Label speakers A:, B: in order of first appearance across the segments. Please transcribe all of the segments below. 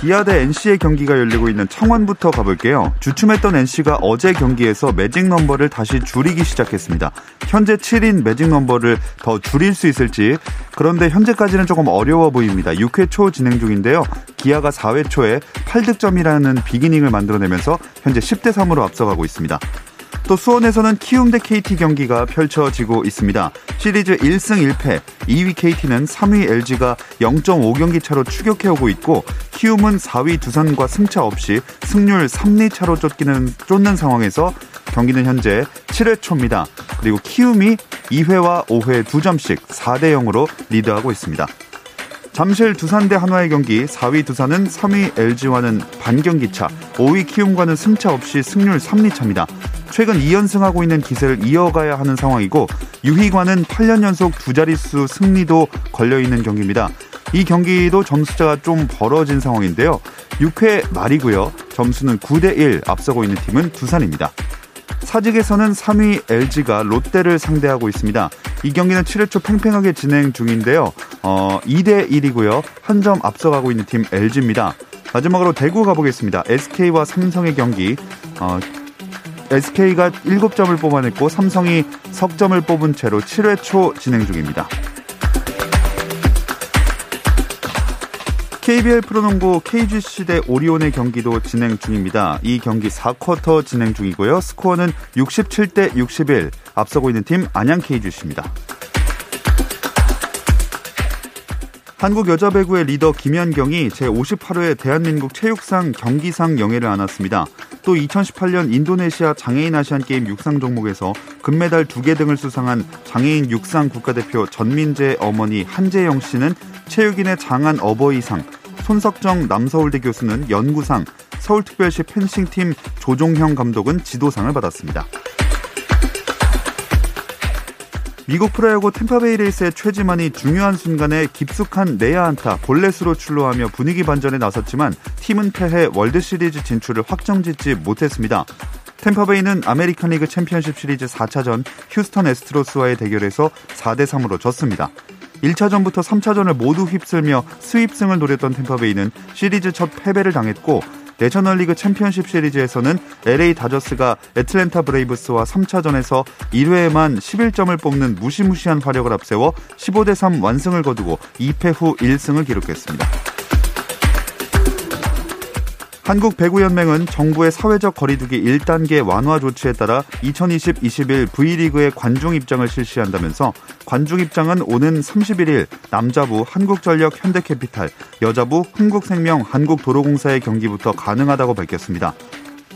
A: 기아 대 NC의 경기가 열리고 있는 청원부터 가볼게요. 주춤했던 NC가 어제 경기에서 매직 넘버를 다시 줄이기 시작했습니다. 현재 7인 매직 넘버를 더 줄일 수 있을지 그런데 현재까지는 조금 어려워 보입니다. 6회 초 진행 중인데요. 기아가 4회 초에 8득점이라는 비기닝을 만들어내면서 현재 10대 3으로 앞서가고 있습니다. 또 수원에서는 키움 대 KT 경기가 펼쳐지고 있습니다. 시리즈 1승 1패, 2위 KT는 3위 LG가 0.5경기 차로 추격해오고 있고 키움은 4위 두산과 승차 없이 승률 3리 차로 쫓기는 쫓는 상황에서 경기는 현재 7회 초입니다. 그리고 키움이 2회와 5회 2점씩 4대 0으로 리드하고 있습니다. 잠실 두산 대 한화의 경기 4위 두산은 3위 LG와는 반경기 차, 5위 키움과는 승차 없이 승률 3리 차입니다. 최근 2연승하고 있는 기세를 이어가야 하는 상황이고 유희관은 8년 연속 두 자릿수 승리도 걸려있는 경기입니다. 이 경기도 점수차가 좀 벌어진 상황인데요. 6회 말이고요. 점수는 9대1 앞서고 있는 팀은 두산입니다. 사직에서는 3위 LG가 롯데를 상대하고 있습니다. 이 경기는 7회 초 팽팽하게 진행 중인데요. 어, 2대 1이고요. 한 점 앞서가고 있는 팀 LG입니다. 마지막으로 대구 가보겠습니다. SK와 삼성의 경기. 어, SK가 7점을 뽑아냈고 삼성이 석점을 뽑은 채로 7회 초 진행 중입니다. KBL 프로농구 KGC 대 오리온의 경기도 진행 중입니다. 이 경기 4쿼터 진행 중이고요. 스코어는 67대 61 앞서고 있는 팀 안양 KGC입니다. 한국 여자 배구의 리더 김연경이 제58회 대한민국 체육상 경기상 영예를 안았습니다. 또 2018년 인도네시아 장애인 아시안 게임 육상 종목에서 금메달 2개 등을 수상한 장애인 육상 국가대표 전민재 어머니 한재영 씨는 체육인의 장한 어버이상, 손석정 남서울대 교수는 연구상, 서울특별시 펜싱팀 조종형 감독은 지도상을 받았습니다. 미국 프로야구 템파베이 레이스의 최지만이 중요한 순간에 깊숙한 내야 안타 볼넷으로 출루하며 분위기 반전에 나섰지만 팀은 패해 월드시리즈 진출을 확정짓지 못했습니다. 템파베이는 아메리칸 리그 챔피언십 시리즈 4차전 휴스턴 애스트로스와의 대결에서 4대3으로 졌습니다. 1차전부터 3차전을 모두 휩쓸며 스윕승을 노렸던 템파베이는 시리즈 첫 패배를 당했고 내셔널리그 챔피언십 시리즈에서는 LA 다저스가 애틀랜타 브레이브스와 3차전에서 1회에만 11점을 뽑는 무시무시한 화력을 앞세워 15대 3 완승을 거두고 2패 후 1승을 기록했습니다. 한국 배구연맹은 정부의 사회적 거리두기 1단계 완화 조치에 따라 2020-21 V리그의 관중 입장을 실시한다면서 관중 입장은 오는 31일 남자부 한국전력 현대캐피탈, 여자부 흥국생명 한국도로공사의 경기부터 가능하다고 밝혔습니다.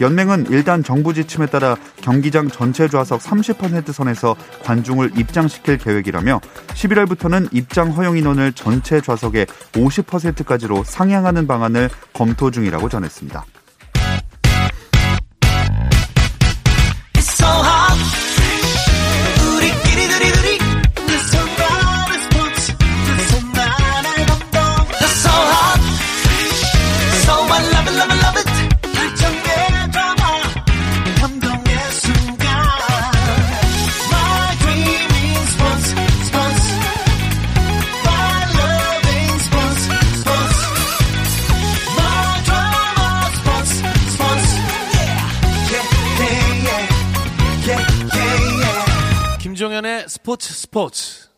A: 연맹은 일단 정부 지침에 따라 경기장 전체 좌석 30% 선에서 관중을 입장시킬 계획이라며 11월부터는 입장 허용 인원을 전체 좌석의 50%까지로 상향하는 방안을 검토 중이라고 전했습니다.
B: 김종현의 스포츠 스포츠.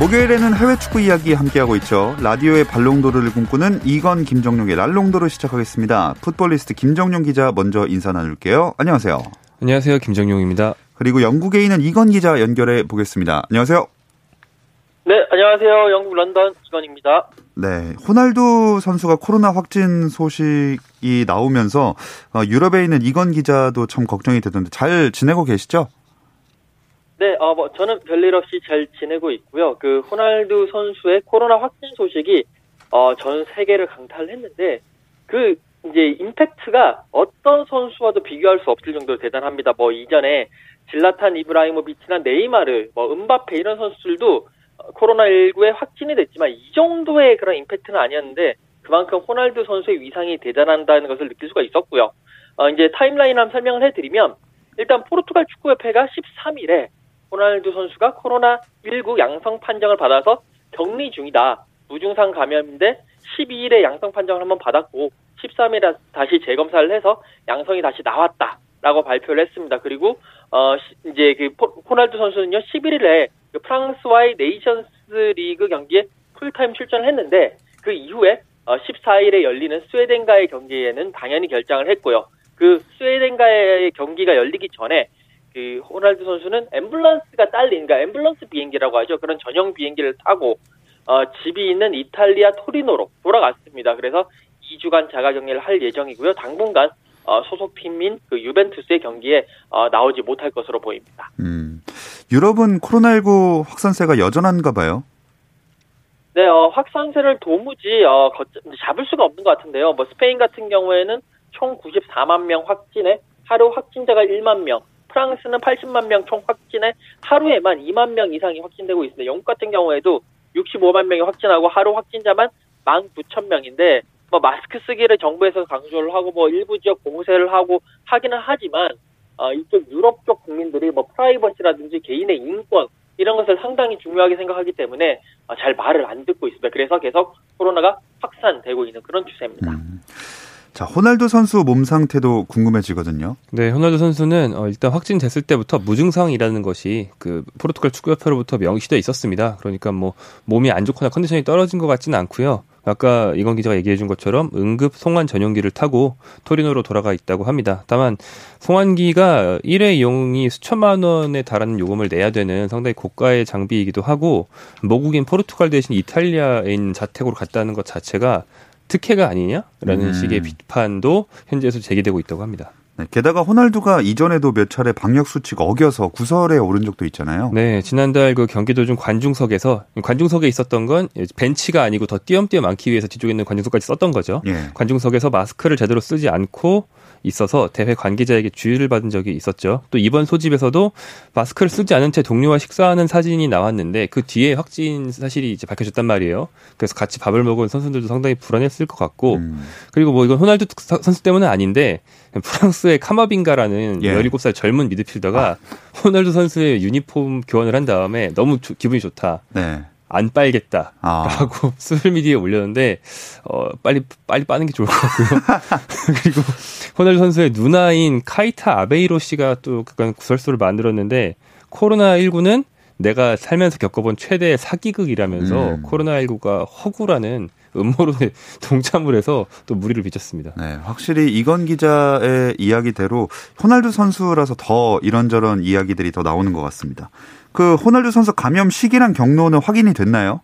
A: 목요일에는 해외 축구 이야기 함께하고 있죠. 라디오의 발롱도르를 꿈꾸는 이건 김정용의 랄롱도르 시작하겠습니다. 풋볼리스트 김정용 기자 먼저 인사 나눌게요. 안녕하세요.
C: 안녕하세요. 김정용입니다.
A: 그리고 영국에 있는 이건 기자 연결해 보겠습니다. 안녕하세요.
C: 네, 안녕하세요. 영국 런던 이건입니다.
A: 네, 호날두 선수가 코로나 확진 소식이 나오면서 어, 유럽에 있는 이건 기자도 참 걱정이 되던데 잘 지내고 계시죠?
C: 네, 어, 뭐 저는 별일 없이 잘 지내고 있고요. 그 호날두 선수의 코로나 확진 소식이 어, 전 세계를 강탈했는데 그 이제 임팩트가 어떤 선수와도 비교할 수 없을 정도로 대단합니다. 뭐 이전에 질라탄 이브라이모비치나 네이마르, 뭐 은바페 이런 선수들도 코로나19에 확진이 됐지만 이 정도의 그런 임팩트는 아니었는데 그만큼 호날두 선수의 위상이 대단한다는 것을 느낄 수가 있었고요. 어, 이제 타임라인 한번 설명을 해드리면 일단 포르투갈 축구협회가 13일에 호날두 선수가 코로나19 양성 판정을 받아서 격리 중이다. 무증상 감염인데 12일에 양성 판정을 한번 받았고 13일에 다시 재검사를 해서 양성이 다시 나왔다 라고 발표를 했습니다. 그리고 어 이제 그 호날두 선수는요 11일에 그 프랑스와의 네이션스 리그 경기에 풀타임 출전을 했는데 그 이후에 14일에 어, 열리는 스웨덴과의 경기에는 당연히 결장을 했고요. 그 스웨덴과의 경기가 열리기 전에 그 호날두 선수는 앰뷸런스가 딸린 그러니까 앰뷸런스 비행기라고 하죠. 그런 전용 비행기를 타고 어, 집이 있는 이탈리아 토리노로 돌아갔습니다. 그래서 2주간 자가격리를 할 예정이고요. 당분간 어, 소속팀인 그 유벤투스의 경기에 어, 나오지 못할 것으로 보입니다.
A: 음, 유럽은 코로나19 확산세가 여전한가 봐요.
C: 네, 어, 확산세를 도무지 어, 거, 잡을 수가 없는 것 같은데요. 뭐 스페인 같은 경우에는 총 94만 명 확진에 하루 확진자가 1만 명, 프랑스는 80만 명 총 확진에 하루에만 2만 명 이상이 확진되고 있습니다. 영국 같은 경우에도 65만 명이 확진하고 하루 확진자만 19,000명인데 뭐 마스크 쓰기를 정부에서 강조를 하고 뭐 일부 지역 봉쇄를 하고 하기는 하지만 어, 이쪽 유럽 쪽 국민들이 뭐 프라이버시라든지 개인의 인권 이런 것을 상당히 중요하게 생각하기 때문에 어, 잘 말을 안 듣고 있습니다. 그래서 계속 코로나가 확산되고 있는 그런 추세입니다. 음.
A: 자, 호날두 선수 몸 상태도 궁금해지거든요.
D: 네, 호날두 선수는 어, 일단 확진됐을 때부터 무증상이라는 것이 그 포르투갈 축구협회로부터 명시돼 있었습니다. 그러니까 뭐 몸이 안 좋거나 컨디션이 떨어진 것 같지는 않고요. 아까 이건 기자가 얘기해 준 것처럼 응급 송환 전용기를 타고 토리노로 돌아가 있다고 합니다. 다만 송환기가 1회 이용이 수천만 원에 달하는 요금을 내야 되는 상당히 고가의 장비이기도 하고 모국인 포르투갈 대신 이탈리아에 있는 자택으로 갔다는 것 자체가 특혜가 아니냐라는 음. 식의 비판도 현재에서 제기되고 있다고 합니다.
A: 네, 게다가 호날두가 이전에도 몇 차례 방역 수칙 어겨서 구설에 오른 적도 있잖아요.
D: 네, 지난달 그 경기도 중 관중석에서 관중석에 있었던 건 벤치가 아니고 더 띄엄띄엄 많기 위해서 뒤쪽에 있는 관중석까지 썼던 거죠. 예. 관중석에서 마스크를 제대로 쓰지 않고 있어서 대회 관계자에게 주의를 받은 적이 있었죠. 또 이번 소집에서도 마스크를 쓰지 않은 채 동료와 식사하는 사진이 나왔는데 그 뒤에 확진 사실이 이제 밝혀졌단 말이에요. 그래서 같이 밥을 먹은 선수들도 상당히 불안했을 것 같고 음. 그리고 뭐 이건 호날두 선수 때문은 아닌데 프랑스의 카마빙가라는 예. 17살 젊은 미드필더가 아. 호날두 선수의 유니폼 교환을 한 다음에 너무 조, 기분이 좋다. 네. 안 빨겠다라고 아. 소셜 미디어에 올렸는데 어 빨리 빨리 빠는 게 좋을 것 같고요. 그리고 호날두 선수의 누나인 카티아 아베이로 씨가 또 그간 구설수를 만들었는데 코로나 19는 내가 살면서 겪어본 최대 사기극이라면서 음. 코로나19가 허구라는 음모론에 동참을 해서 또 무리를 빚었습니다.
A: 네, 확실히 이건 기자의 이야기대로 호날두 선수라서 더 이런저런 이야기들이 더 나오는 것 같습니다. 그 호날두 선수 감염 시기랑 경로는 확인이 됐나요?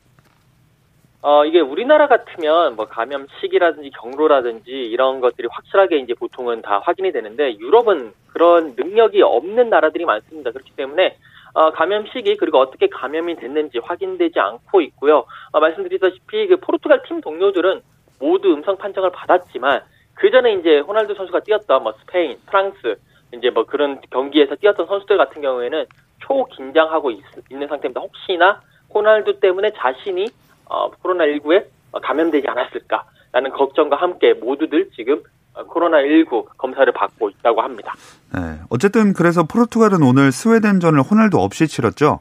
C: 어, 이게 우리나라 같으면 뭐 감염 시기라든지 경로라든지 이런 것들이 확실하게 이제 보통은 다 확인이 되는데 유럽은 그런 능력이 없는 나라들이 많습니다. 그렇기 때문에 어, 감염 시기 그리고 어떻게 감염이 됐는지 확인되지 않고 있고요. 어, 말씀드렸다시피 그 포르투갈 팀 동료들은 모두 음성 판정을 받았지만 그 전에 이제 호날두 선수가 뛰었던 뭐 스페인, 프랑스 이제 뭐 그런 경기에서 뛰었던 선수들 같은 경우에는 초긴장하고 있, 는 상태입니다. 혹시나 호날두 때문에 자신이 어, 코로나19에 감염되지 않았을까라는 걱정과 함께 모두들 지금 코로나19 검사를 받고 있다고 합니다.
A: 네. 어쨌든 그래서 포르투갈은 오늘 스웨덴전을 호날두 없이 치렀죠?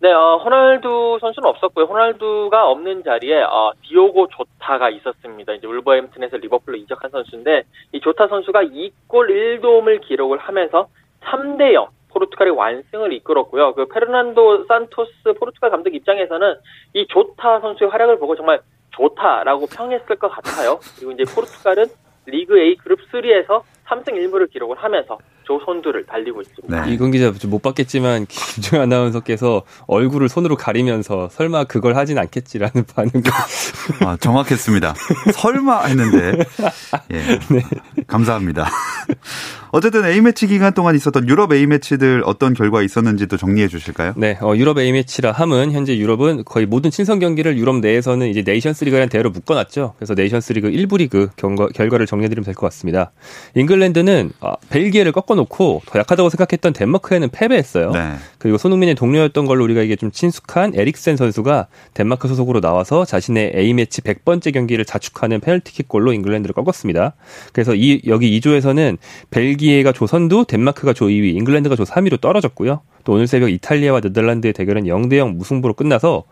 C: 네, 어, 호날두 선수는 없었고요. 호날두가 없는 자리에 어, 디오고 조타가 있었습니다. 이제 울버햄튼에서 리버풀로 이적한 선수인데 이 조타 선수가 2골 1도움을 기록을 하면서 3대 0 포르투갈의 완승을 이끌었고요. 그 페르난도 산토스 포르투갈 감독 입장에서는 이 조타 선수의 활약을 보고 정말 좋다라고 평했을 것 같아요. 그리고 이제 포르투갈은 리그 A 그룹 3에서 3승 1무를 기록을 하면서 조 선두를 달리고 있습니다.
D: 네. 이건 기자 못 봤겠지만 김종 아나운서께서 얼굴을 손으로 가리면서 설마 그걸 하진 않겠지라는 반응을
A: 아, 정확했습니다. 설마 했는데 예. 네. 감사합니다. 어쨌든 A매치 기간 동안 있었던 유럽 A매치들 어떤 결과 있었는지도 정리해 주실까요?
D: 네, 어, 유럽 A매치라 함은 현재 유럽은 거의 모든 친선 경기를 유럽 내에서는 이제 네이션스 리그라는 대회로 묶어놨죠. 그래서 네이션스 리그 1부 리그 경과, 결과를 정리해드리면 될 것 같습니다. 잉글랜드는 어, 벨기에를 꺾어놓고 더 약하다고 생각했던 덴마크에는 패배했어요. 네. 그리고 손흥민의 동료였던 걸로 우리가 이게 좀 친숙한 에릭센 선수가 덴마크 소속으로 나와서 자신의 A매치 100번째 경기를 자축하는 페널티킥 골로 잉글랜드를 꺾었습니다. 그래서 이 여기 2조에서는 벨기에 가 조 선두, 덴마크가 조 2위, 잉글랜드가 조 3위로 떨어졌고요. 또 오늘 새벽 이탈리아와 네덜란드의 대결은 0대 0 무승부로 끝나서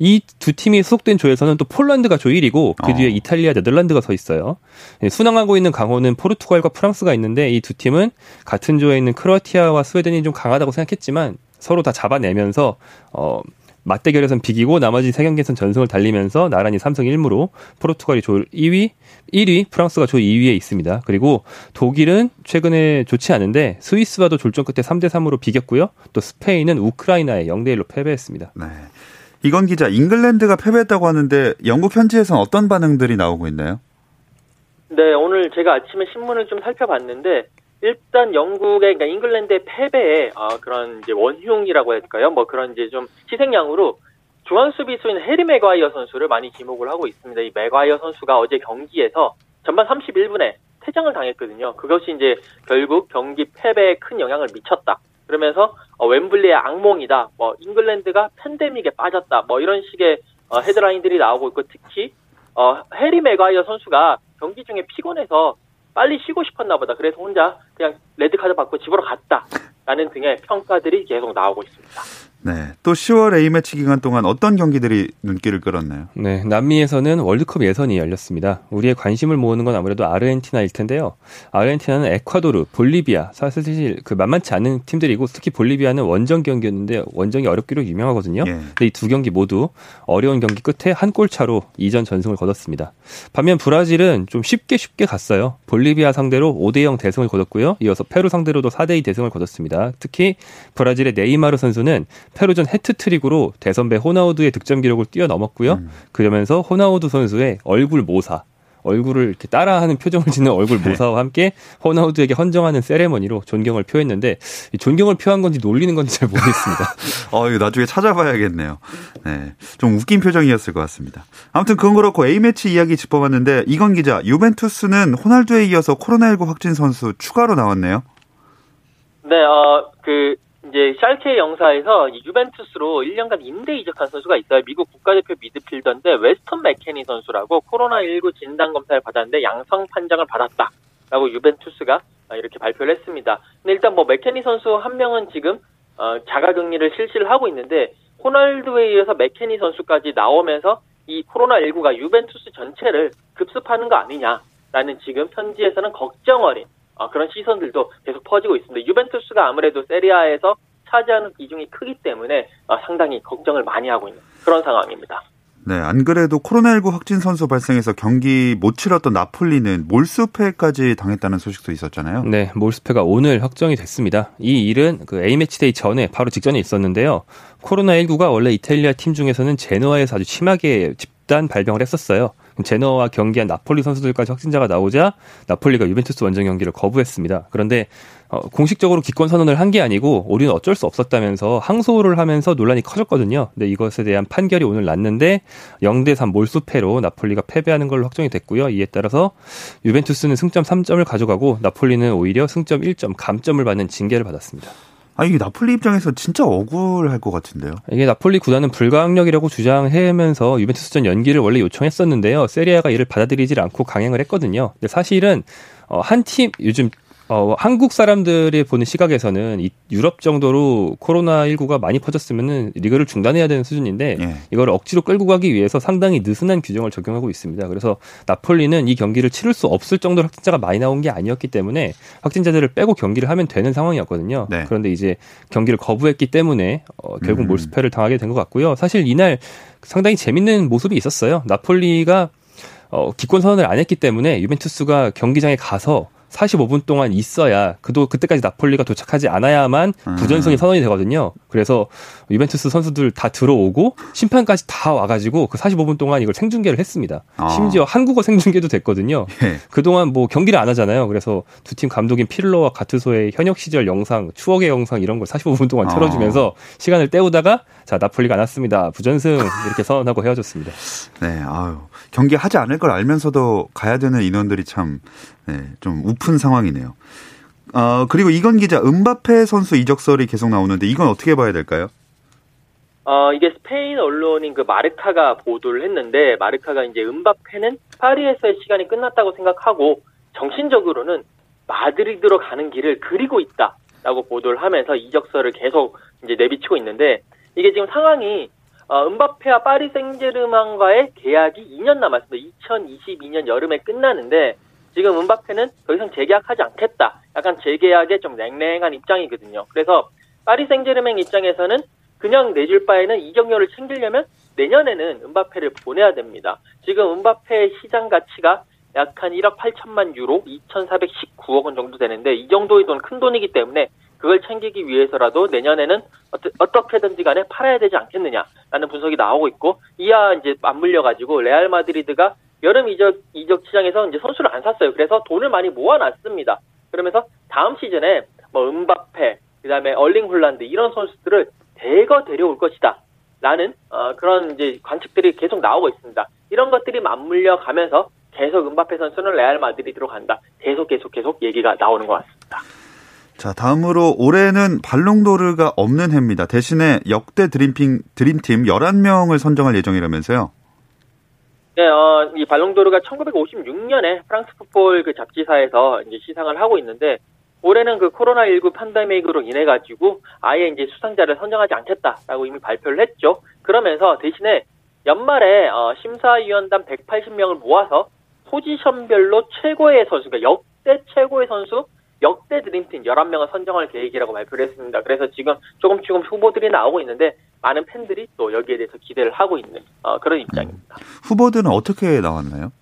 D: 이 두 팀이 소속된 조에서는 또 폴란드가 조 1위고 그 뒤에 어. 이탈리아, 네덜란드가 서 있어요. 예, 순항하고 있는 강호는 포르투갈과 프랑스가 있는데 이 두 팀은 같은 조에 있는 크로아티아와 스웨덴이 좀 강하다고 생각했지만 서로 다 잡아내면서 어 맞대결에선 비기고 나머지 세 경기에선 전승을 달리면서 나란히 3승 1무로 포르투갈이 조 2위, 1위, 프랑스가 조 2위에 있습니다. 그리고 독일은 최근에 좋지 않은데 스위스와도 졸전 끝에 3대 3으로 비겼고요. 또 스페인은 우크라이나에 0대 1로 패배했습니다. 네.
A: 이건 기자, 잉글랜드가 패배했다고 하는데 영국 현지에서는 어떤 반응들이 나오고 있나요?
C: 네, 오늘 제가 아침에 신문을 좀 살펴봤는데 일단 영국의 그러니까 잉글랜드의 패배에 어, 그런 이제 원흉이라고 할까요? 뭐 그런 이제 좀 희생양으로 중앙 수비수인 해리 맥과이어 선수를 많이 지목을 하고 있습니다. 이 맥과이어 선수가 어제 경기에서 전반 31분에 퇴장을 당했거든요. 그것이 이제 결국 경기 패배에 큰 영향을 미쳤다. 그러면서 어, 웸블리의 악몽이다. 뭐 잉글랜드가 팬데믹에 빠졌다. 뭐 이런 식의 어, 헤드라인들이 나오고 있고 특히 어, 해리 맥과이어 선수가 경기 중에 피곤해서 빨리 쉬고 싶었나 보다. 그래서 혼자 그냥 레드카드 받고 집으로 갔다. 라는 등의 평가들이 계속 나오고 있습니다.
A: 네. 또 10월 A매치 기간 동안 어떤 경기들이 눈길을 끌었나요?
D: 네. 남미에서는 월드컵 예선이 열렸습니다. 우리의 관심을 모으는 건 아무래도 아르헨티나일 텐데요. 아르헨티나는 에콰도르, 볼리비아, 사실 그 만만치 않은 팀들이고 특히 볼리비아는 원정 경기였는데 원정이 어렵기로 유명하거든요. 예. 근데 이 두 경기 모두 어려운 경기 끝에 한 골 차로 2전 전승을 거뒀습니다. 반면 브라질은 좀 쉽게 쉽게 갔어요. 볼리비아 상대로 5대 0 대승을 거뒀고요. 이어서 페루 상대로도 4대 2 대승을 거뒀습니다. 특히 브라질의 네이마르 선수는 페루전 해트트릭으로 대선배 호나우두의 득점 기록을 뛰어넘었고요. 음. 그러면서 호나우두 선수의 얼굴 모사 얼굴을 이렇게 따라하는 표정을 짓는 얼굴 네. 모사와 함께 호나우두에게 헌정하는 세레머니로 존경을 표했는데 존경을 표한 건지 놀리는 건지 잘 모르겠습니다.
A: 어, 이거 나중에 찾아봐야겠네요. 네. 좀 웃긴 표정이었을 것 같습니다. 아무튼 그건 그렇고 A매치 이야기 짚어봤는데 이건 기자, 유벤투스는 호날두에 이어서 코로나19 확진 선수 추가로 나왔네요.
C: 네, 어, 그 이제 샬케 영사에서 유벤투스로 1년간 임대 이적한 선수가 있어요. 미국 국가대표 미드필더인데 웨스턴 맥케니 선수라고 코로나19 진단 검사를 받았는데 양성 판정을 받았다라고 유벤투스가 이렇게 발표를 했습니다. 근데 일단 뭐 맥케니 선수 한 명은 지금 어, 자가격리를 실시를 하고 있는데 호날두에 이어서 맥케니 선수까지 나오면서 이 코로나19가 유벤투스 전체를 급습하는 거 아니냐라는 지금 현지에서는 걱정 어린 어, 그런 시선들도 계속 퍼지고 있습니다. 유벤투스가 아무래도 세리아에서 차지하는 비중이 크기 때문에 어, 상당히 걱정을 많이 하고 있는 그런 상황입니다.
A: 네, 안 그래도 코로나19 확진 선수 발생해서 경기 못 치렀던 나폴리는 몰수패까지 당했다는 소식도 있었잖아요.
D: 네, 몰수패가 오늘 확정이 됐습니다. 이 일은 그 A매치데이 전에 바로 직전에 있었는데요. 코로나19가 원래 이탈리아 팀 중에서는 제노아에서 아주 심하게 집단 발병을 했었어요. 제너와 경기한 나폴리 선수들까지 확진자가 나오자 나폴리가 유벤투스 원정 경기를 거부했습니다. 그런데 어, 공식적으로 기권 선언을 한 게 아니고 우리는 어쩔 수 없었다면서 항소를 하면서 논란이 커졌거든요. 근데 이것에 대한 판결이 오늘 났는데 0대 3 몰수패로 나폴리가 패배하는 걸로 확정이 됐고요. 이에 따라서 유벤투스는 승점 3점을 가져가고 나폴리는 오히려 승점 1점 감점을 받는 징계를 받았습니다.
A: 아, 이게 나폴리 입장에서 진짜 억울할 것 같은데요.
D: 이게 나폴리 구단은 불가항력이라고 주장하면서 유벤투스전 연기를 원래 요청했었는데요. 세리아가 이를 받아들이질 않고 강행을 했거든요. 근데 사실은 어, 한 팀 요즘 어, 한국 사람들이 보는 시각에서는 이 유럽 정도로 코로나19가 많이 퍼졌으면은 리그를 중단해야 되는 수준인데 예. 이걸 억지로 끌고 가기 위해서 상당히 느슨한 규정을 적용하고 있습니다. 그래서 나폴리는 이 경기를 치를 수 없을 정도로 확진자가 많이 나온 게 아니었기 때문에 확진자들을 빼고 경기를 하면 되는 상황이었거든요. 네. 그런데 이제 경기를 거부했기 때문에 어, 결국 음. 몰수패를 당하게 된 것 같고요. 사실 이날 상당히 재밌는 모습이 있었어요. 나폴리가 어, 기권 선언을 안 했기 때문에 유벤투스가 경기장에 가서 45분 동안 있어야 그도 그때까지 나폴리가 도착하지 않아야만 음. 부전승이 선언이 되거든요. 그래서 유벤투스 선수들 다 들어오고 심판까지 다 와가지고 그 45분 동안 이걸 생중계를 했습니다. 아. 심지어 한국어 생중계도 됐거든요. 예. 그동안 뭐 경기를 안 하잖아요. 그래서 두 팀 감독인 필로와 가트소의 현역 시절 영상, 추억의 영상 이런 걸 45분 동안 아. 틀어주면서 시간을 때우다가 자 나폴리가 안 왔습니다. 부전승 이렇게 선언하고 헤어졌습니다.
A: 네, 아유 경기 하지 않을 걸 알면서도 가야 되는 인원들이 참 네, 좀 우픈 상황이네요. 어, 그리고 이건 기자, 은바페 선수 이적설이 계속 나오는데 이건 어떻게 봐야 될까요?
C: 어, 이게 스페인 언론인 그 마르카가 보도를 했는데 마르카가 이제 은바페는 파리에서의 시간이 끝났다고 생각하고 정신적으로는 마드리드로 가는 길을 그리고 있다라고 보도를 하면서 이적설을 계속 이제 내비치고 있는데 이게 지금 상황이 어, 은바페와 파리 생제르맹과의 계약이 2년 남았습니다. 2022년 여름에 끝나는데 지금 은바페는 더 이상 재계약하지 않겠다. 약간 재계약에 좀 냉랭한 입장이거든요. 그래서 파리 생제르맹 입장에서는 그냥 내줄 바에는 이적료를 챙기려면 내년에는 은바페를 보내야 됩니다. 지금 은바페의 시장 가치가 약 한 1억 8천만 유로, 2,419억 원 정도 되는데 이 정도의 돈 큰 돈이기 때문에 그걸 챙기기 위해서라도 내년에는 어떻게든지 간에 팔아야 되지 않겠느냐라는 분석이 나오고 있고 이와 이제 맞물려 가지고 레알 마드리드가 여름 이적 이적 시장에서 이제 선수를 안 샀어요. 그래서 돈을 많이 모아놨습니다. 그러면서 다음 시즌에 뭐 음바페, 그다음에 얼링 홀란드 이런 선수들을 대거 데려올 것이다. 라는 어, 그런 이제 관측들이 계속 나오고 있습니다. 이런 것들이 맞물려 가면서 계속 음바페 선수는 레알 마드리드로 간다. 계속 계속 계속 얘기가 나오는 것 같습니다.
A: 자, 다음으로 올해는 발롱도르가 없는 해입니다. 대신에 역대 드림핑, 드림팀 11명을 선정할 예정이라면서요?
C: 네, 어, 이 발롱도르가 1956년에 프랑스 풋볼 그 잡지사에서 이제 시상을 하고 있는데 올해는 그 코로나19 팬데믹으로 인해 가지고 아예 이제 수상자를 선정하지 않겠다라고 이미 발표를 했죠. 그러면서 대신에 연말에 어, 심사위원단 180명을 모아서 포지션별로 최고의 선수, 그러니까 역대 최고의 선수, 역대 드림팀 11명을 선정할 계획이라고 발표를 했습니다. 그래서 지금 조금 조금 후보들이 나오고 있는데 많은 팬들이 또 여기에 대해서 기대를 하고 있는 어, 그런 입장입니다. 음.
A: 후보들은 어떻게 나왔나요?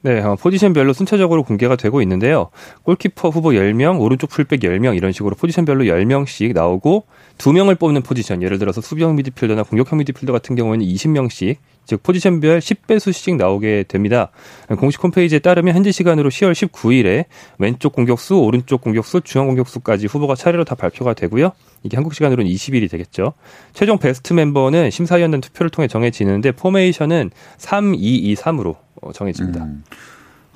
D: 네, 어, 포지션별로 순차적으로 공개가 되고 있는데요. 골키퍼 후보 10명, 오른쪽 풀백 10명 이런 식으로 포지션별로 10명씩 나오고 2명을 뽑는 포지션, 예를 들어서 수비형 미드필더나 공격형 미드필더 같은 경우에는 20명씩 즉 포지션별 10배수씩 나오게 됩니다. 공식 홈페이지에 따르면 현지 시간으로 10월 19일에 왼쪽 공격수, 오른쪽 공격수, 중앙 공격수까지 후보가 차례로 다 발표가 되고요. 이게 한국 시간으로는 20일이 되겠죠. 최종 베스트 멤버는 심사위원단 투표를 통해 정해지는데 포메이션은 3-2-2-3으로 정해집니다. 음.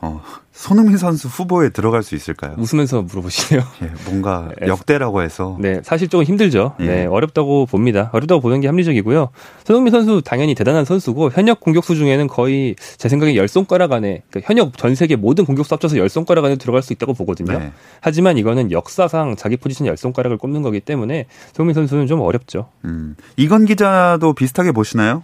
A: 어, 손흥민 선수 후보에 들어갈 수 있을까요?
D: 웃으면서 물어보시네요.
A: 예, 뭔가 네. 역대라고 해서.
D: 네, 사실 조금 힘들죠. 예. 네, 어렵다고 봅니다. 어렵다고 보는 게 합리적이고요. 손흥민 선수 당연히 대단한 선수고 현역 공격수 중에는 거의 제 생각에 열 손가락 안에 그러니까 현역 전 세계 모든 공격수 합쳐서 열 손가락 안에 들어갈 수 있다고 보거든요. 네. 하지만 이거는 역사상 자기 포지션 열 손가락을 꼽는 거기 때문에 손흥민 선수는 좀 어렵죠.
A: 음, 이건 기자도 비슷하게 보시나요?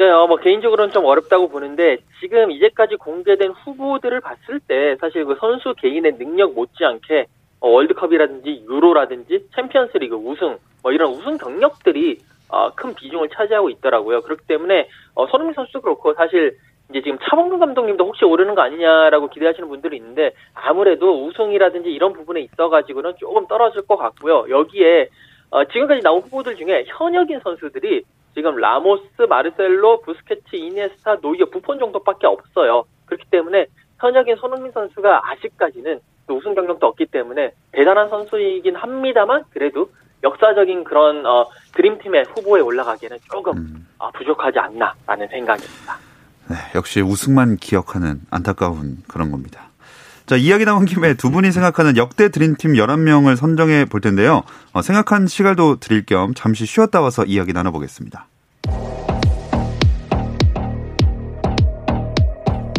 C: 네, 어, 뭐 개인적으로는 좀 어렵다고 보는데 지금 이제까지 공개된 후보들을 봤을 때 사실 그 선수 개인의 능력 못지않게 어, 월드컵이라든지 유로라든지 챔피언스리그 우승 뭐 이런 우승 경력들이 어, 큰 비중을 차지하고 있더라고요. 그렇기 때문에 어, 손흥민 선수도 그렇고 사실 이제 지금 차범근 감독님도 혹시 오르는 거 아니냐라고 기대하시는 분들이 있는데 아무래도 우승이라든지 이런 부분에 있어가지고는 조금 떨어질 것 같고요. 여기에 어, 지금까지 나온 후보들 중에 현역인 선수들이 지금 라모스, 마르셀로, 부스케츠, 이니에스타, 노이어, 부폰 정도밖에 없어요. 그렇기 때문에 현역인 손흥민 선수가 아직까지는 우승 경력도 없기 때문에 대단한 선수이긴 합니다만 그래도 역사적인 그런 어, 드림팀의 후보에 올라가기에는 조금 음. 어, 부족하지 않나라는 생각입니다.
A: 네, 역시 우승만 기억하는 안타까운 그런 겁니다. 자, 이야기 나온 김에 두 분이 생각하는 역대 드림팀 11명을 선정해 볼 텐데요. 어, 생각한 시간도 드릴 겸 잠시 쉬었다 와서 이야기 나눠보겠습니다.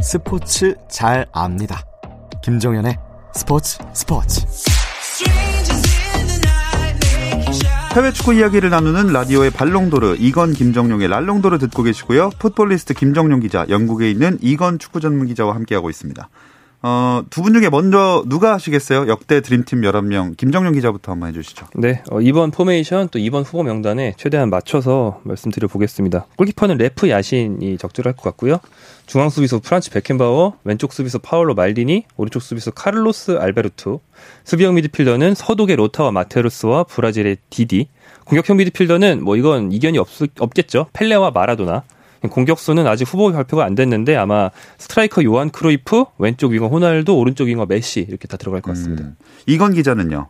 E: 스포츠 잘 압니다. 김종현의 스포츠 스포츠.
A: 해외 축구 이야기를 나누는 라디오의 발롱도르 이건 김정용의 랄롱도르 듣고 계시고요. 풋볼리스트 김정용 기자, 영국에 있는 이건 축구 전문 기자와 함께하고 있습니다. 어, 두 분 중에 먼저 누가 하시겠어요? 역대 드림팀 11명. 김정용 기자부터 한번 해주시죠.
D: 네. 어, 이번 포메이션 또 이번 후보 명단에 최대한 맞춰서 말씀드려 보겠습니다. 골키퍼는 레프 야신이 적절할 것 같고요. 중앙 수비수 프란츠 베켄바워, 왼쪽 수비수 파울로 말디니, 오른쪽 수비수 카를로스 알베르투, 수비형 미드필더는 서독의 로타어 마테우스와 브라질의 디디, 공격형 미드필더는 뭐 이건 이견이 없, 없겠죠. 펠레와 마라도나, 공격수는 아직 후보 발표가 안 됐는데 아마 스트라이커 요한 크로이프, 왼쪽 윙어 호날두, 오른쪽 윙어 메시 이렇게 다 들어갈 것 같습니다. 음.
A: 이건 기자는요?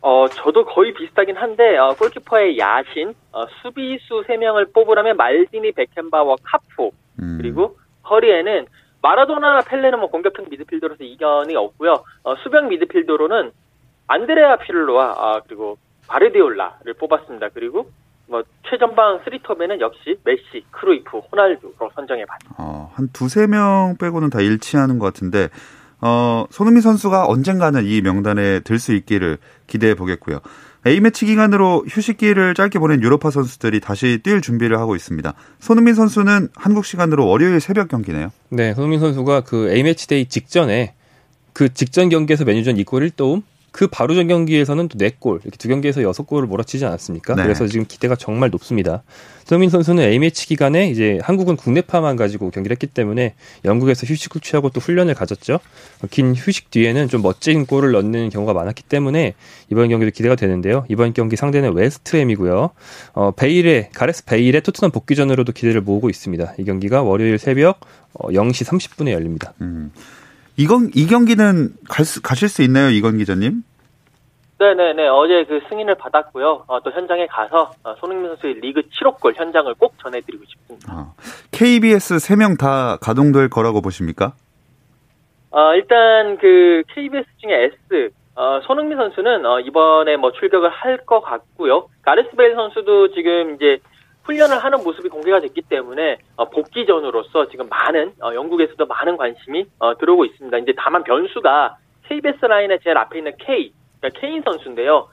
C: 어, 저도 거의 비슷하긴 한데 어, 골키퍼의 야신, 어, 수비수 3명을 뽑으라면 말디니, 베켄바와 카푸 음. 그리고 허리에는 마라도나 펠레는 뭐 공격형 미드필더로서 이견이 없고요. 어, 수병 미드필더로는 안드레아 피를로와 아, 그리고 바르디올라를 뽑았습니다. 그리고 뭐 최전방 3톱에는 역시 메시, 크루이프, 호날두로 선정해봤습니다.
A: 어, 한 두세 명 빼고는 다 일치하는 것 같은데 어, 손흥민 선수가 언젠가는 이 명단에 들 수 있기를 기대해 보겠고요. A매치 기간으로 휴식기를 짧게 보낸 유로파 선수들이 다시 뛸 준비를 하고 있습니다. 손흥민 선수는 한국 시간으로 월요일 새벽 경기네요.
D: 네, 손흥민 선수가 그 A매치 데이 직전에 그 직전 경기에서 맨유전 2골 1도움 그 바로 전 경기에서는 또 4골, 이렇게 두 경기에서 6골을 몰아치지 않았습니까? 네. 그래서 지금 기대가 정말 높습니다. 손흥민 선수는 A매치 기간에 이제 한국은 국내파만 가지고 경기를 했기 때문에 영국에서 휴식을 취하고 또 훈련을 가졌죠. 긴 휴식 뒤에는 좀 멋진 골을 넣는 경우가 많았기 때문에 이번 경기도 기대가 되는데요. 이번 경기 상대는 웨스트햄이고요. 어, 베일의 가레스 베일의 토트넘 복귀전으로도 기대를 모으고 있습니다. 이 경기가 월요일 새벽 어, 0시 30분에 열립니다. 음.
A: 이건 이 경기는 갈 수, 가실 수 있나요, 이건 기자님?
C: 네네네 어제 그 승인을 받았고요. 어, 또 현장에 가서 어, 손흥민 선수의 리그 7호 골 현장을 꼭 전해드리고 싶습니다. 아,
A: KBS 3명 다 가동될 거라고 보십니까?
C: 어, 일단 그 KBS 중에 S 어, 손흥민 선수는 어, 이번에 뭐 출격을 할 것 같고요. 가레스 베일 선수도 지금 이제 훈련을 하는 모습이 공개가 됐기 때문에 어, 복귀전으로서 지금 많은 어, 영국에서도 많은 관심이 어, 들어오고 있습니다. 이제 다만 변수가 KBS 라인의 제일 앞에 있는 K, 그러니까 케인 선수인데요.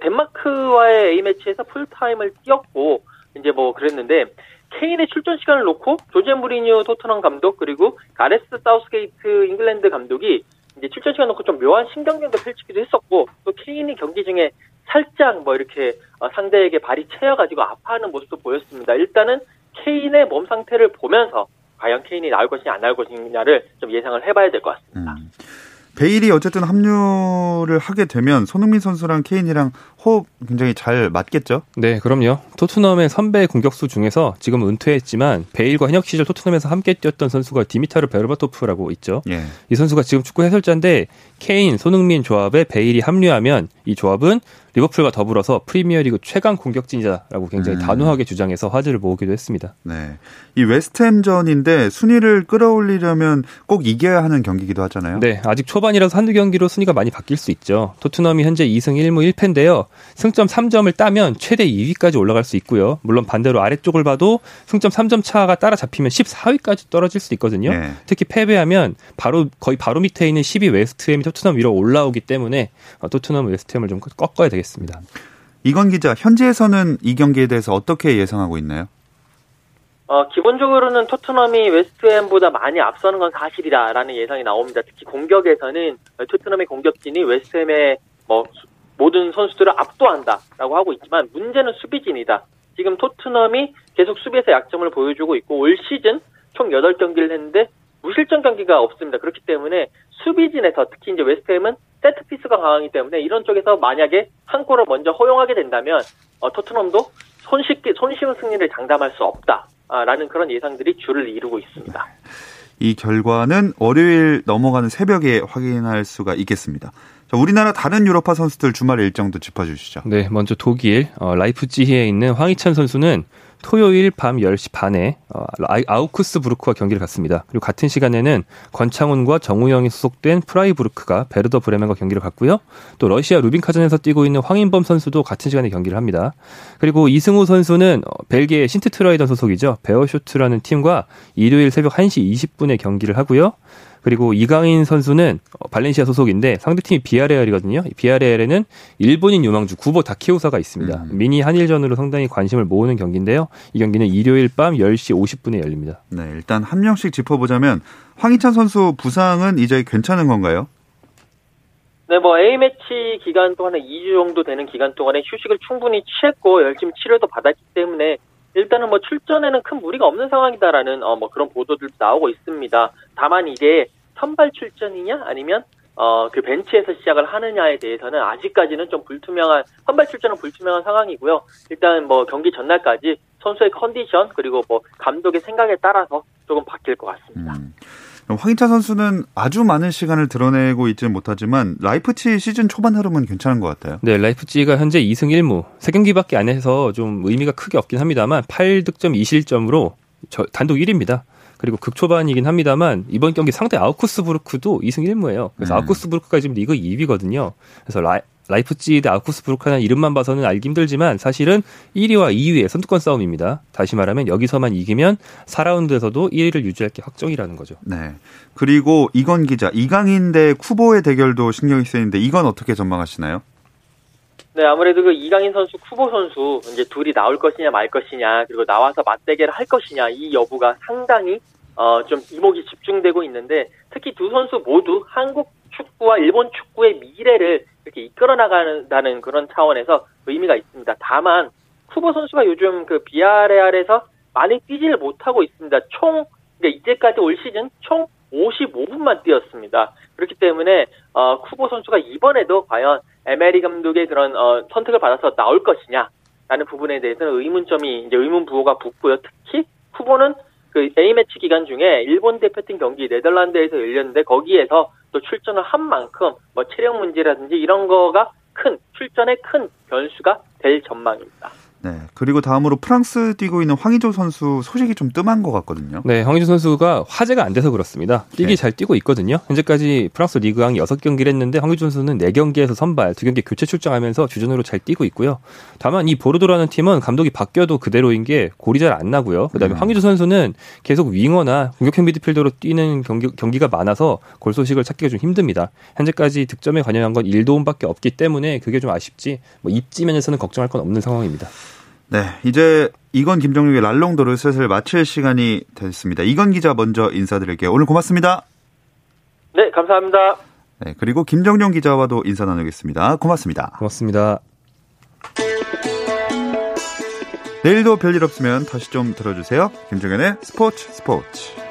C: 덴마크와의 A 매치에서 풀타임을 뛰었고 이제 뭐 그랬는데 케인의 출전 시간을 놓고 조제 무리뉴 토트넘 감독 그리고 가레스 사우스게이트 잉글랜드 감독이 이제 출전 시간 놓고 좀 묘한 신경전도 펼치기도 했었고 또 케인이 경기 중에 살짝 뭐 이렇게 어, 상대에게 발이 채여가지고 아파하는 모습도 보였습니다. 일단은 케인의 몸 상태를 보면서 과연 케인이 나올 것이냐 안 나올 것이냐를 좀 예상을 해봐야 될 것 같습니다. 음.
A: 베일이 어쨌든 합류를 하게 되면 손흥민 선수랑 케인이랑 호흡 굉장히 잘 맞겠죠?
D: 네, 그럼요. 토트넘의 선배 공격수 중에서 지금 은퇴했지만 베일과 현역 시절 토트넘에서 함께 뛰었던 선수가 디미타르 베르바토프라고 있죠. 예. 이 선수가 지금 축구 해설자인데 케인, 손흥민 조합에 베일이 합류하면 이 조합은 리버풀과 더불어서 프리미어리그 최강 공격진이다라고 굉장히 음. 단호하게 주장해서 화제를 모으기도 했습니다.
A: 네. 이 웨스트햄전인데 순위를 끌어올리려면 꼭 이겨야 하는 경기기도 하잖아요.
D: 네. 아직 초반이라서 한두 경기로 순위가 많이 바뀔 수 있죠. 토트넘이 현재 2승 1무 1패인데요. 승점 3점을 따면 최대 2위까지 올라갈 수 있고요. 물론 반대로 아래쪽을 봐도 승점 3점 차가 따라잡히면 14위까지 떨어질 수 있거든요. 네. 특히 패배하면 바로 거의 바로 밑에 있는 10위 웨스트햄이 토트넘 위로 올라오기 때문에 어, 토트넘 웨스트햄을 좀 꺾어야 되겠습니다. 되겠습니다.
A: 이건 기자, 현지에서는 이 경기에 대해서 어떻게 예상하고 있나요?
C: 어, 기본적으로는 토트넘이 웨스트햄보다 많이 앞서는 건 사실이다라는 예상이 나옵니다. 특히 공격에서는 토트넘의 공격진이 웨스트햄의 뭐 모든 선수들을 압도한다라고 하고 있지만 문제는 수비진이다. 지금 토트넘이 계속 수비에서 약점을 보여주고 있고 올 시즌 총 8경기를 했는데 무실점 경기가 없습니다. 그렇기 때문에 수비진에서 특히 이제 웨스트햄은 세트피스가 강하기 때문에 이런 쪽에서 만약에 한 골을 먼저 허용하게 된다면 어, 토트넘도 손쉽게 손쉬운 승리를 장담할 수 없다라는 그런 예상들이 줄을 이루고 있습니다.
A: 이 결과는 월요일 넘어가는 새벽에 확인할 수가 있겠습니다. 자, 우리나라 다른 유로파 선수들 주말 일정도 짚어주시죠.
D: 네, 먼저 독일 어, 라이프치히에 있는 황희찬 선수는 토요일 밤 10시 반에 어, 아우크스부르크와 경기를 갖습니다. 그리고 같은 시간에는 권창훈과 정우영이 소속된 프라이부르크가 베르더 브레멘과 경기를 갖고요. 또 러시아 루빈 카잔에서 뛰고 있는 황인범 선수도 같은 시간에 경기를 합니다. 그리고 이승우 선수는 어, 벨기에 신트트라이던 소속이죠. 베어쇼트라는 팀과 일요일 새벽 1시 20분에 경기를 하고요. 그리고 이강인 선수는 발렌시아 소속인데 상대팀이 비아레알이거든요. 비아레알에는 일본인 유망주 구보 다케오사가 있습니다. 음. 미니 한일전으로 상당히 관심을 모으는 경기인데요. 이 경기는 일요일 밤 10시 50분에 열립니다.
A: 네, 일단 한 명씩 짚어보자면 황희찬 선수 부상은 이제 괜찮은 건가요?
C: 네, 뭐 A매치 기간 동안에 2주 정도 되는 기간 동안에 휴식을 충분히 취했고 열심히 치료도 받았기 때문에 일단은 뭐 출전에는 큰 무리가 없는 상황이다라는 어 뭐 그런 보도들도 나오고 있습니다. 다만 이게 선발 출전이냐 아니면 어 그 벤치에서 시작을 하느냐에 대해서는 아직까지는 좀 불투명한 선발 출전은 불투명한 상황이고요. 일단 뭐 경기 전날까지 선수의 컨디션 그리고 뭐 감독의 생각에 따라서 조금 바뀔 것 같습니다. 음.
A: 황희찬 선수는 아주 많은 시간을 드러내고 있지는 못하지만 라이프치히 시즌 초반 흐름은 괜찮은 것 같아요.
D: 네, 라이프치히가 현재 2승 1무 3경기밖에 안 해서 좀 의미가 크게 없긴 합니다만 8득점 2실점으로 단독 1위입니다. 그리고 극초반이긴 합니다만 이번 경기 상대 아우쿠스부르크도 2승 1무예요. 그래서 음. 아우쿠스부르크가 지금 리그 2위거든요. 그래서 라이, 라이프치히 대 아우쿠스부르크라는 이름만 봐서는 알기 힘들지만 사실은 1위와 2위의 선두권 싸움입니다. 다시 말하면 여기서만 이기면 4라운드에서도 1위를 유지할 게 확정이라는 거죠.
A: 네. 그리고 이건 기자, 이강인 대 쿠보의 대결도 신경이 쓰이는데 이건 어떻게 전망하시나요?
C: 네, 아무래도 그 이강인 선수, 쿠보 선수 이제 둘이 나올 것이냐 말 것이냐 그리고 나와서 맞대결을 할 것이냐 이 여부가 상당히 어, 좀 이목이 집중되고 있는데 특히 두 선수 모두 한국 축구와 일본 축구의 미래를 이렇게 이끌어 나간다는 그런 차원에서 의미가 있습니다. 다만 쿠보 선수가 요즘 그 비아레알에서 많이 뛰지를 못하고 있습니다. 총 그러니까 이제까지 올 시즌 총 55분만 뛰었습니다. 그렇기 때문에 어, 쿠보 선수가 이번에도 과연 에메리 감독의 그런 어, 선택을 받아서 나올 것이냐라는 부분에 대해서는 의문점이 이제 의문 부호가 붙고요. 특히 쿠보는 그 A 매치 기간 중에 일본 대표팀 경기 네덜란드에서 열렸는데 거기에서 또 출전을 한 만큼 뭐 체력 문제라든지 이런 거가 큰 출전에 큰 변수가 될 전망입니다.
A: 네. 그리고 다음으로 프랑스 뛰고 있는 황희조 선수 소식이 좀 뜸한 것 같거든요.
D: 네. 황희조 선수가 화제가 안 돼서 그렇습니다. 뛰기 네. 잘 뛰고 있거든요. 현재까지 프랑스 리그왕 6경기를 했는데 황희조 선수는 4경기에서 선발, 2경기 교체 출장하면서 주전으로 잘 뛰고 있고요. 다만 이 보르도라는 팀은 감독이 바뀌어도 그대로인 게 골이 잘 안 나고요. 그다음에 음. 황희조 선수는 계속 윙어나 공격형 미드필더로 뛰는 경기, 경기가 많아서 골 소식을 찾기가 좀 힘듭니다. 현재까지 득점에 관여한 건 1도움밖에 없기 때문에 그게 좀 아쉽지 뭐 입지 면에서는 걱정할 건 없는 상황입니다.
A: 네, 이제 이건 김정육의 랄롱도를 슬슬 마칠 시간이 됐습니다. 이건 기자 먼저 인사드릴게요. 오늘 고맙습니다.
C: 네, 감사합니다.
A: 네, 그리고 김정용 기자와도 인사 나누겠습니다. 고맙습니다.
D: 고맙습니다.
A: 내일도 별일 없으면 다시 좀 들어주세요. 김정현의 스포츠 스포츠.